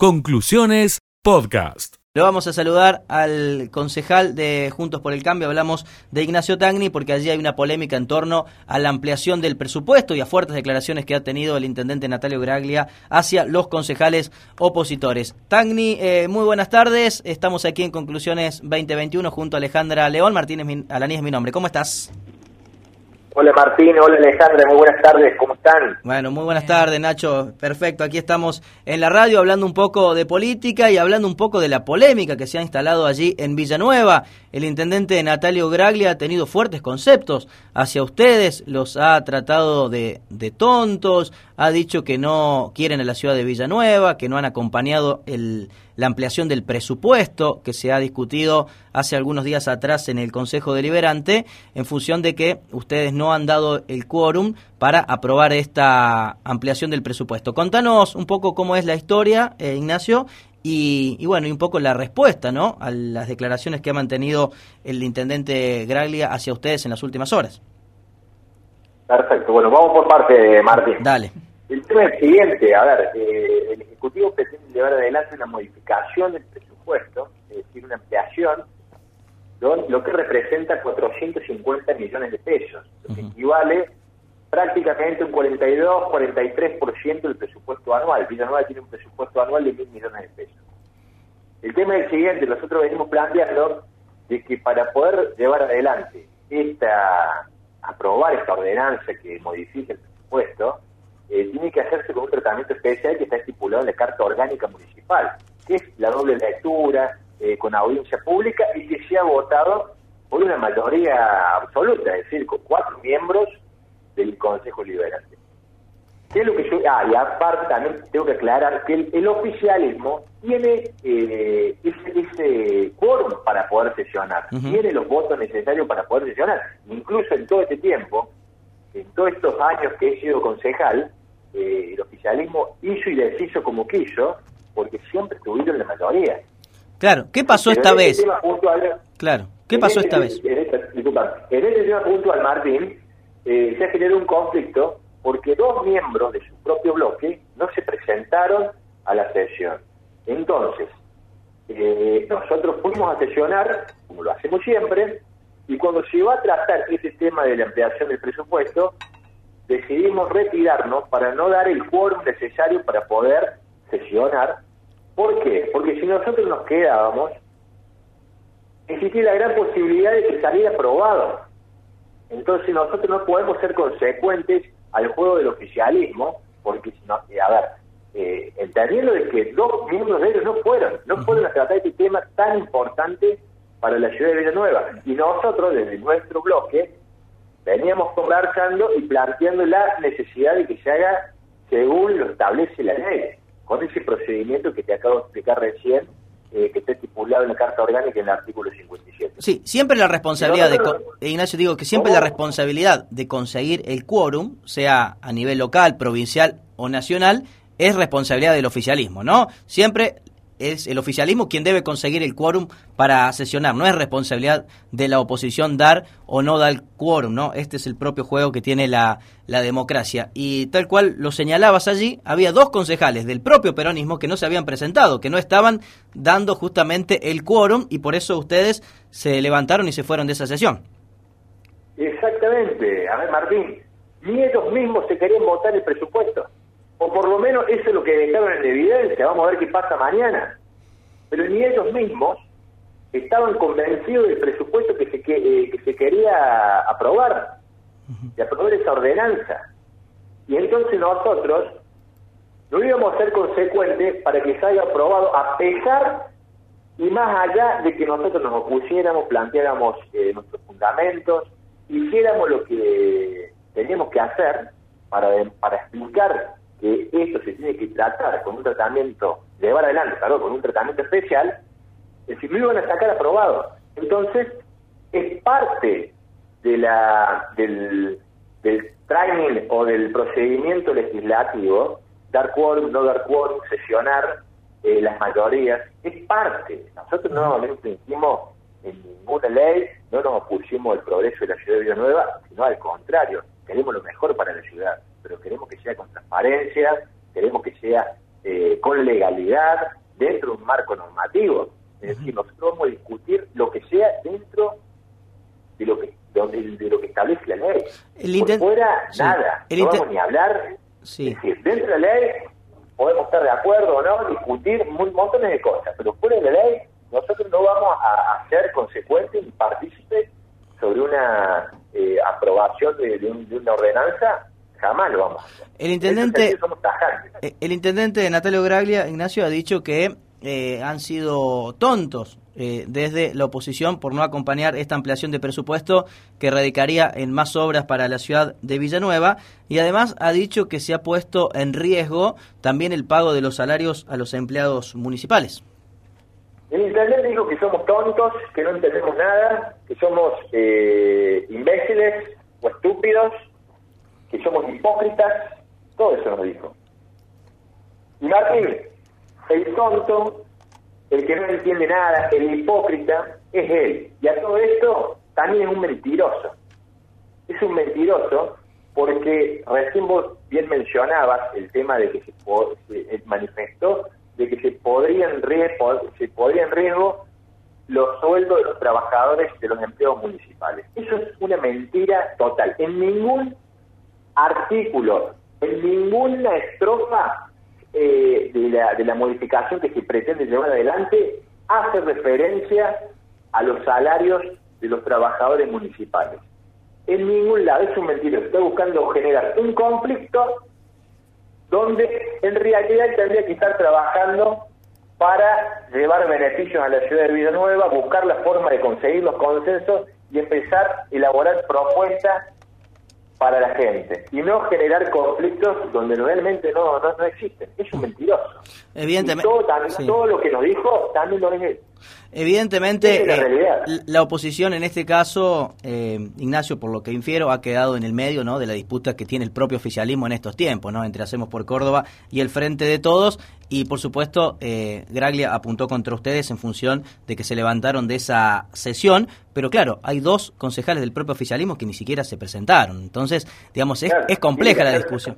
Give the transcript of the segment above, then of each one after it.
Conclusiones Podcast. Lo vamos a saludar al concejal de Juntos por el Cambio, hablamos de Ignacio Tagni, porque allí hay una polémica en torno a la ampliación del presupuesto y a fuertes declaraciones que ha tenido el intendente Natalio Graglia hacia los concejales opositores. Tagni, eh, muy buenas tardes, estamos aquí en Conclusiones 2021 junto a Alejandra León, Martínez Alaní es mi nombre, ¿cómo estás? Hola Martín, hola Alejandra, muy buenas tardes, ¿cómo están? Bueno, muy buenas tardes Nacho, perfecto, aquí estamos en la radio hablando un poco de política y hablando un poco de la polémica que se ha instalado allí en Villanueva. El intendente Natalio Graglia ha tenido fuertes conceptos hacia ustedes, los ha tratado de, de tontos, ha dicho que no quieren a la ciudad de Villanueva, que no han acompañado el, la ampliación del presupuesto que se ha discutido hace algunos días atrás en el Consejo Deliberante, en función de que ustedes no han dado el quórum para aprobar esta ampliación del presupuesto. Contanos un poco cómo es la historia, eh, Ignacio, y, bueno, y un poco la respuesta, ¿no? A las declaraciones que ha mantenido el intendente Graglia hacia ustedes en las últimas horas. Perfecto. Bueno, vamos por parte, Martín. Dale. El tema es el siguiente. A ver, eh, el Ejecutivo pretende llevar adelante una modificación del presupuesto, es decir, una ampliación, lo, que representa 450 millones de pesos, lo que equivale prácticamente un 42, 43% del presupuesto anual. Villanueva tiene un presupuesto anual de mil millones de pesos. El tema es el siguiente, nosotros venimos planteando de que para poder llevar adelante esta, aprobar esta ordenanza que modifica el presupuesto, eh, tiene que hacerse con un tratamiento especial que está estipulado en la Carta Orgánica Municipal, que es la doble lectura, eh, con audiencia pública y que se ha votado por una mayoría absoluta, es decir, con cuatro miembros del Consejo Liberante. ¿Qué es lo que yo.? Ah, y aparte también tengo que aclarar que el, oficialismo tiene eh, ese, ese quórum para poder sesionar, tiene los votos necesarios para poder sesionar. Incluso en todo este tiempo, en todos estos años que he sido concejal, eh, el oficialismo hizo y deshizo como quiso, porque siempre tuvieron la mayoría. Claro, ¿qué pasó esta vez? claro, ¿qué pasó esta vez? En este, disculpa, en este tema puntual, Martín, eh, se ha generado un conflicto porque dos miembros de su propio bloque no se presentaron a la sesión. Entonces, eh, nosotros fuimos a sesionar, como lo hacemos siempre, y cuando se va a tratar ese tema de la ampliación del presupuesto, decidimos retirarnos para no dar el quórum necesario para poder sesionar. ¿Por qué? Porque si nosotros nos quedábamos, existía la gran posibilidad de que saliera aprobado. Entonces nosotros no podemos ser consecuentes al juego del oficialismo, porque si no, a ver, eh, entendiendo de que dos miembros de ellos no fueron, no fueron a tratar este tema tan importante para la ciudad de Villanueva. Y nosotros, desde nuestro bloque, veníamos conversando y planteando la necesidad de que se haga según lo establece la ley, con ese procedimiento que te acabo de explicar recién, eh, que está estipulado en la Carta Orgánica en el artículo 57. Sí, siempre la responsabilidad de... Ignacio, digo que siempre la responsabilidad de conseguir el quórum, sea a nivel local, provincial o nacional, es responsabilidad del oficialismo, ¿no? Siempre es el oficialismo quien debe conseguir el quórum para sesionar. No es responsabilidad de la oposición dar o no dar quórum, ¿no? Este es el propio juego que tiene la, la democracia. Y tal cual lo señalabas allí, había dos concejales del propio peronismo que no se habían presentado, que no estaban dando justamente el quórum y por eso ustedes se levantaron y se fueron de esa sesión. Exactamente. A ver, Martín, ni ellos mismos se querían votar el presupuesto o por lo menos eso es lo que dejaron en evidencia, vamos a ver qué pasa mañana. Pero ni ellos mismos estaban convencidos del presupuesto que se, eh, que, se quería aprobar, de aprobar esa ordenanza. Y entonces nosotros no íbamos a ser consecuentes para que se haya aprobado a pesar y más allá de que nosotros nos opusiéramos, planteáramos eh, nuestros fundamentos, hiciéramos lo que teníamos que hacer para, para explicar que esto se tiene que tratar con un tratamiento, llevar adelante, claro, con un tratamiento especial, es decir, lo iban a sacar aprobado. Entonces, es parte de la del, del training o del procedimiento legislativo, dar quórum, no dar quórum, sesionar eh, las mayorías, es parte. Nosotros no nos infringimos en ninguna ley, no nos opusimos al progreso de la ciudad de Villanueva, sino al contrario, queremos lo mejor para la ciudad, pero queremos que sea con transparencia, queremos que sea eh, con legalidad, dentro de un marco normativo. Es decir, nosotros vamos a discutir lo que sea dentro de lo que de, lo que establece la ley. Por fuera, nada. no vamos ni a hablar. Sí. Es decir, dentro de la ley podemos estar de acuerdo o no, discutir un montones de cosas, pero fuera de la ley nosotros no vamos a, ser consecuentes y partícipes sobre una eh, aprobación de, una ordenanza jamás lo vamos a hacer. El intendente, eh, el intendente Natalio Graglia, Ignacio, ha dicho que eh, han sido tontos eh, desde la oposición por no acompañar esta ampliación de presupuesto que radicaría en más obras para la ciudad de Villanueva y además ha dicho que se ha puesto en riesgo también el pago de los salarios a los empleados municipales. El intendente dijo que somos tontos, que no entendemos nada, que somos eh, imbéciles o estúpidos, que somos hipócritas, todo eso nos dijo. Y Martín, el tonto, el que no entiende nada, el hipócrita, es él. Y a todo esto también es un mentiroso. Es un mentiroso porque recién vos bien mencionabas el tema de que se, se manifestó de que se podría en riesgo, se podría en riesgo los sueldos de los trabajadores de los empleos municipales. Eso es una mentira total. En ningún artículo, en ninguna estrofa eh, de, la, de la modificación que se pretende llevar adelante hace referencia a los salarios de los trabajadores municipales. En ningún lado, es un mentiroso, está buscando generar un conflicto donde en realidad tendría que estar trabajando para llevar beneficios a la ciudad de Villanueva, buscar la forma de conseguir los consensos y empezar a elaborar propuestas para la gente y no generar conflictos donde realmente no, no, existen. Es un mentiroso. Evidentemente. todo, lo que nos dijo también lo es Evidentemente, la, eh, la, oposición en este caso, eh, Ignacio, por lo que infiero, ha quedado en el medio ¿no? de la disputa que tiene el propio oficialismo en estos tiempos, ¿no? entre Hacemos por Córdoba y el Frente de Todos. Y por supuesto, eh, Graglia apuntó contra ustedes en función de que se levantaron de esa sesión. Pero claro, hay dos concejales del propio oficialismo que ni siquiera se presentaron. Entonces, digamos, es, es compleja la discusión.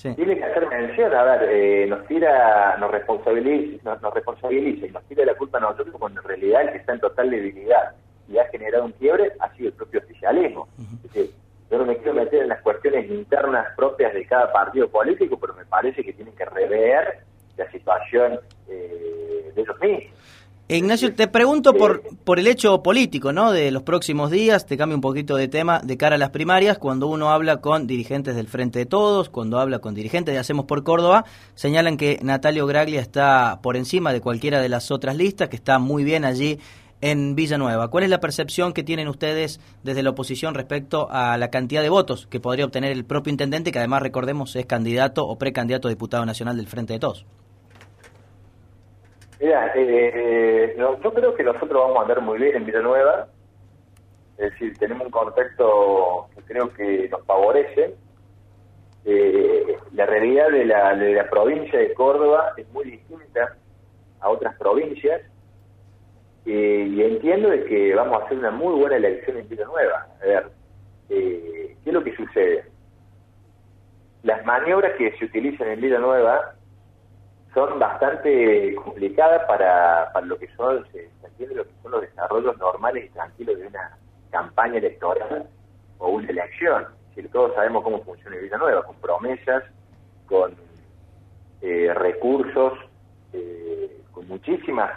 Tiene que hacer mención, a ver, eh, nos tira, nos responsabiliza, nos, responsabiliza y nos tira la culpa a nosotros cuando en realidad el que está en total debilidad y ha generado un quiebre ha sido el propio oficialismo. yo no me quiero meter en las cuestiones internas propias de cada partido político, pero me parece que tienen que rever la situación eh, de ellos mismos. Ignacio, te pregunto por, por el hecho político, ¿no? De los próximos días, te cambio un poquito de tema, de cara a las primarias, cuando uno habla con dirigentes del Frente de Todos, cuando habla con dirigentes de Hacemos por Córdoba, señalan que Natalio Graglia está por encima de cualquiera de las otras listas, que está muy bien allí en Villanueva. ¿Cuál es la percepción que tienen ustedes desde la oposición respecto a la cantidad de votos que podría obtener el propio intendente, que además, recordemos, es candidato o precandidato a diputado nacional del Frente de Todos? Mira, eh, yo creo que nosotros vamos a andar muy bien en Villanueva, es decir, tenemos un contexto que creo que nos favorece. Eh, la realidad de la, de la provincia de Córdoba es muy distinta a otras provincias eh, y entiendo de que vamos a hacer una muy buena elección en Villanueva. A ver, ¿qué es lo que sucede? Las maniobras que se utilizan en Villanueva son bastante complicadas para, para lo que son, se, entiende lo que son los desarrollos normales y tranquilos de una campaña electoral o una elección. Todos sabemos cómo funciona Nueva, con promesas, con eh, recursos, eh, con muchísimas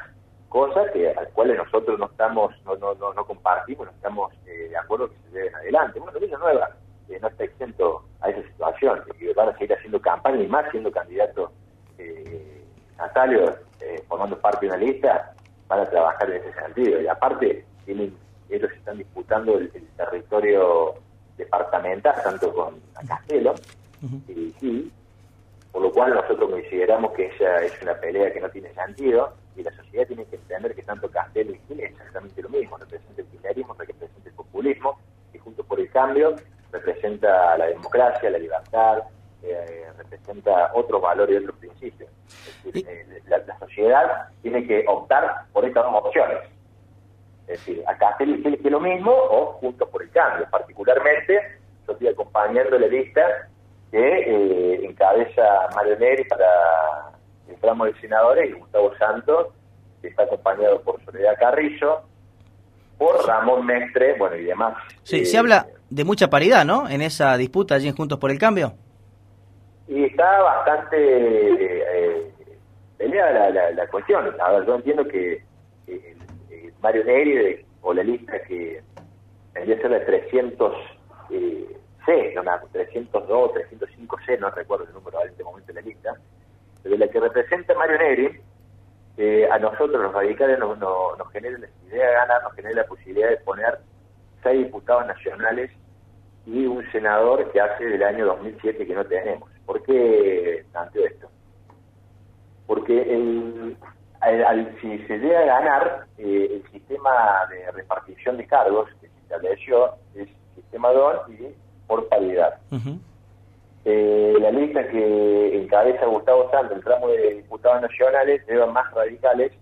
cosas que a las cuales nosotros no estamos, no, no, no, compartimos, no estamos eh, de acuerdo que se lleven adelante. Bueno, Villanueva eh, no está exento a esa situación, que van a seguir haciendo campaña y más siendo candidatos eh, Natalio, eh, formando parte de una lista, van a trabajar en ese sentido. Y aparte, tienen, ellos están disputando el, territorio departamental, tanto con Castelo, y, por lo cual nosotros consideramos que esa es una pelea que no tiene sentido, y la sociedad tiene que entender que tanto Castelo y Gil es exactamente lo mismo, representa el kirchnerismo, representa el populismo, y junto por el cambio representa la democracia, la libertad, eh, representa otro valor y otro principio. Eh, la, sociedad tiene que optar por estas dos opciones. Es decir, acá se elige lo mismo o juntos por el cambio. Particularmente, yo estoy acompañando la lista que eh, encabeza Mario Neri para el tramo de senadores y Gustavo Santos, que está acompañado por Soledad Carrillo, por Ramón Mestre, bueno, y demás. Sí, se habla de mucha paridad, ¿no? En esa disputa allí en Juntos por el Cambio. Y está bastante eh, la, la, cuestión. A ver, yo entiendo que Mario Neri, o la lista que tendría ser de 300 eh, C, no me 302, 305 C, no recuerdo el número en este momento de la lista, pero la que representa Mario Neri, eh, a nosotros los radicales nos, nos, genera la idea de ganar, nos genera la posibilidad de poner seis diputados nacionales y un senador que hace del año 2007 que no tenemos. ¿Por qué planteo esto? Porque si se llega a ganar, eh, el sistema de repartición de cargos que se estableció es sistema DON y por paridad. Eh, la lista que encabeza Gustavo Santos, el tramo de diputados nacionales, lleva más radicales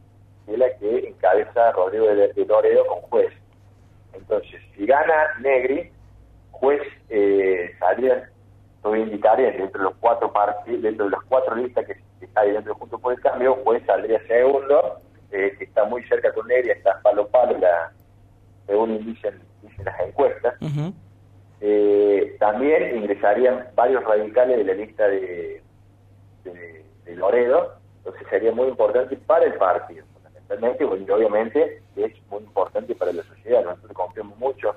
que la que encabeza Rodrigo de, Loredo con juez. Entonces, si gana Negri, juez eh, saldría, lo indicaría dentro de los cuatro partidos, dentro de las cuatro listas que, está ahí dentro junto por el cambio, juez saldría segundo, eh, que está muy cerca con Negri, está palo palo, la, según dicen, dicen las encuestas. Eh, también ingresarían varios radicales de la lista de, de, Loredo, entonces sería muy importante para el partido, fundamentalmente, y obviamente es muy importante para la sociedad. Nosotros confiamos mucho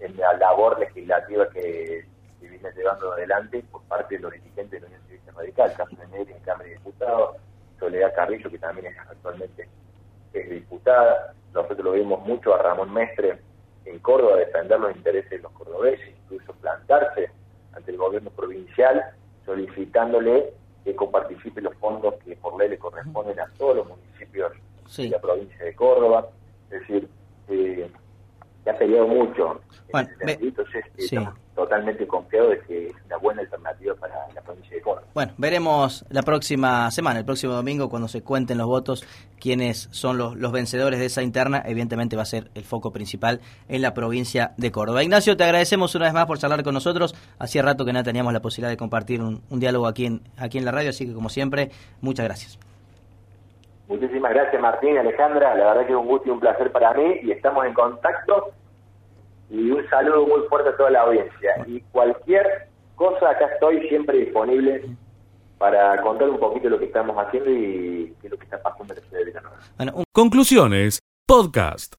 en la labor legislativa que se viene llevando adelante por parte de los dirigentes de la Unión Civil Radical, caso de Neri en Cámara de Diputados, Soledad Carrillo, que también es actualmente es diputada. Nosotros lo vimos mucho a Ramón Mestre en Córdoba defender los intereses de los cordobeses, incluso plantarse ante el gobierno provincial solicitándole que coparticipe los fondos que por ley le corresponden a todos los municipios de la provincia de Córdoba. Es decir, eh, se ha peleado mucho. Bueno, entonces, totalmente confiado de que es una buena alternativa para la provincia de Córdoba. Bueno, veremos la próxima semana, el próximo domingo, cuando se cuenten los votos, quiénes son los, los vencedores de esa interna. Evidentemente va a ser el foco principal en la provincia de Córdoba. Ignacio, te agradecemos una vez más por charlar con nosotros. Hacía rato que no teníamos la posibilidad de compartir un, diálogo aquí en, aquí en la radio, así que como siempre, muchas gracias. Muchísimas gracias Martín, Alejandra, la verdad que es un gusto y un placer para mí y estamos en contacto y un saludo muy fuerte a toda la audiencia. Y cualquier cosa, acá estoy siempre disponible para contar un poquito lo que estamos haciendo y, lo que está pasando en ciudad de Bueno, Conclusiones, podcast.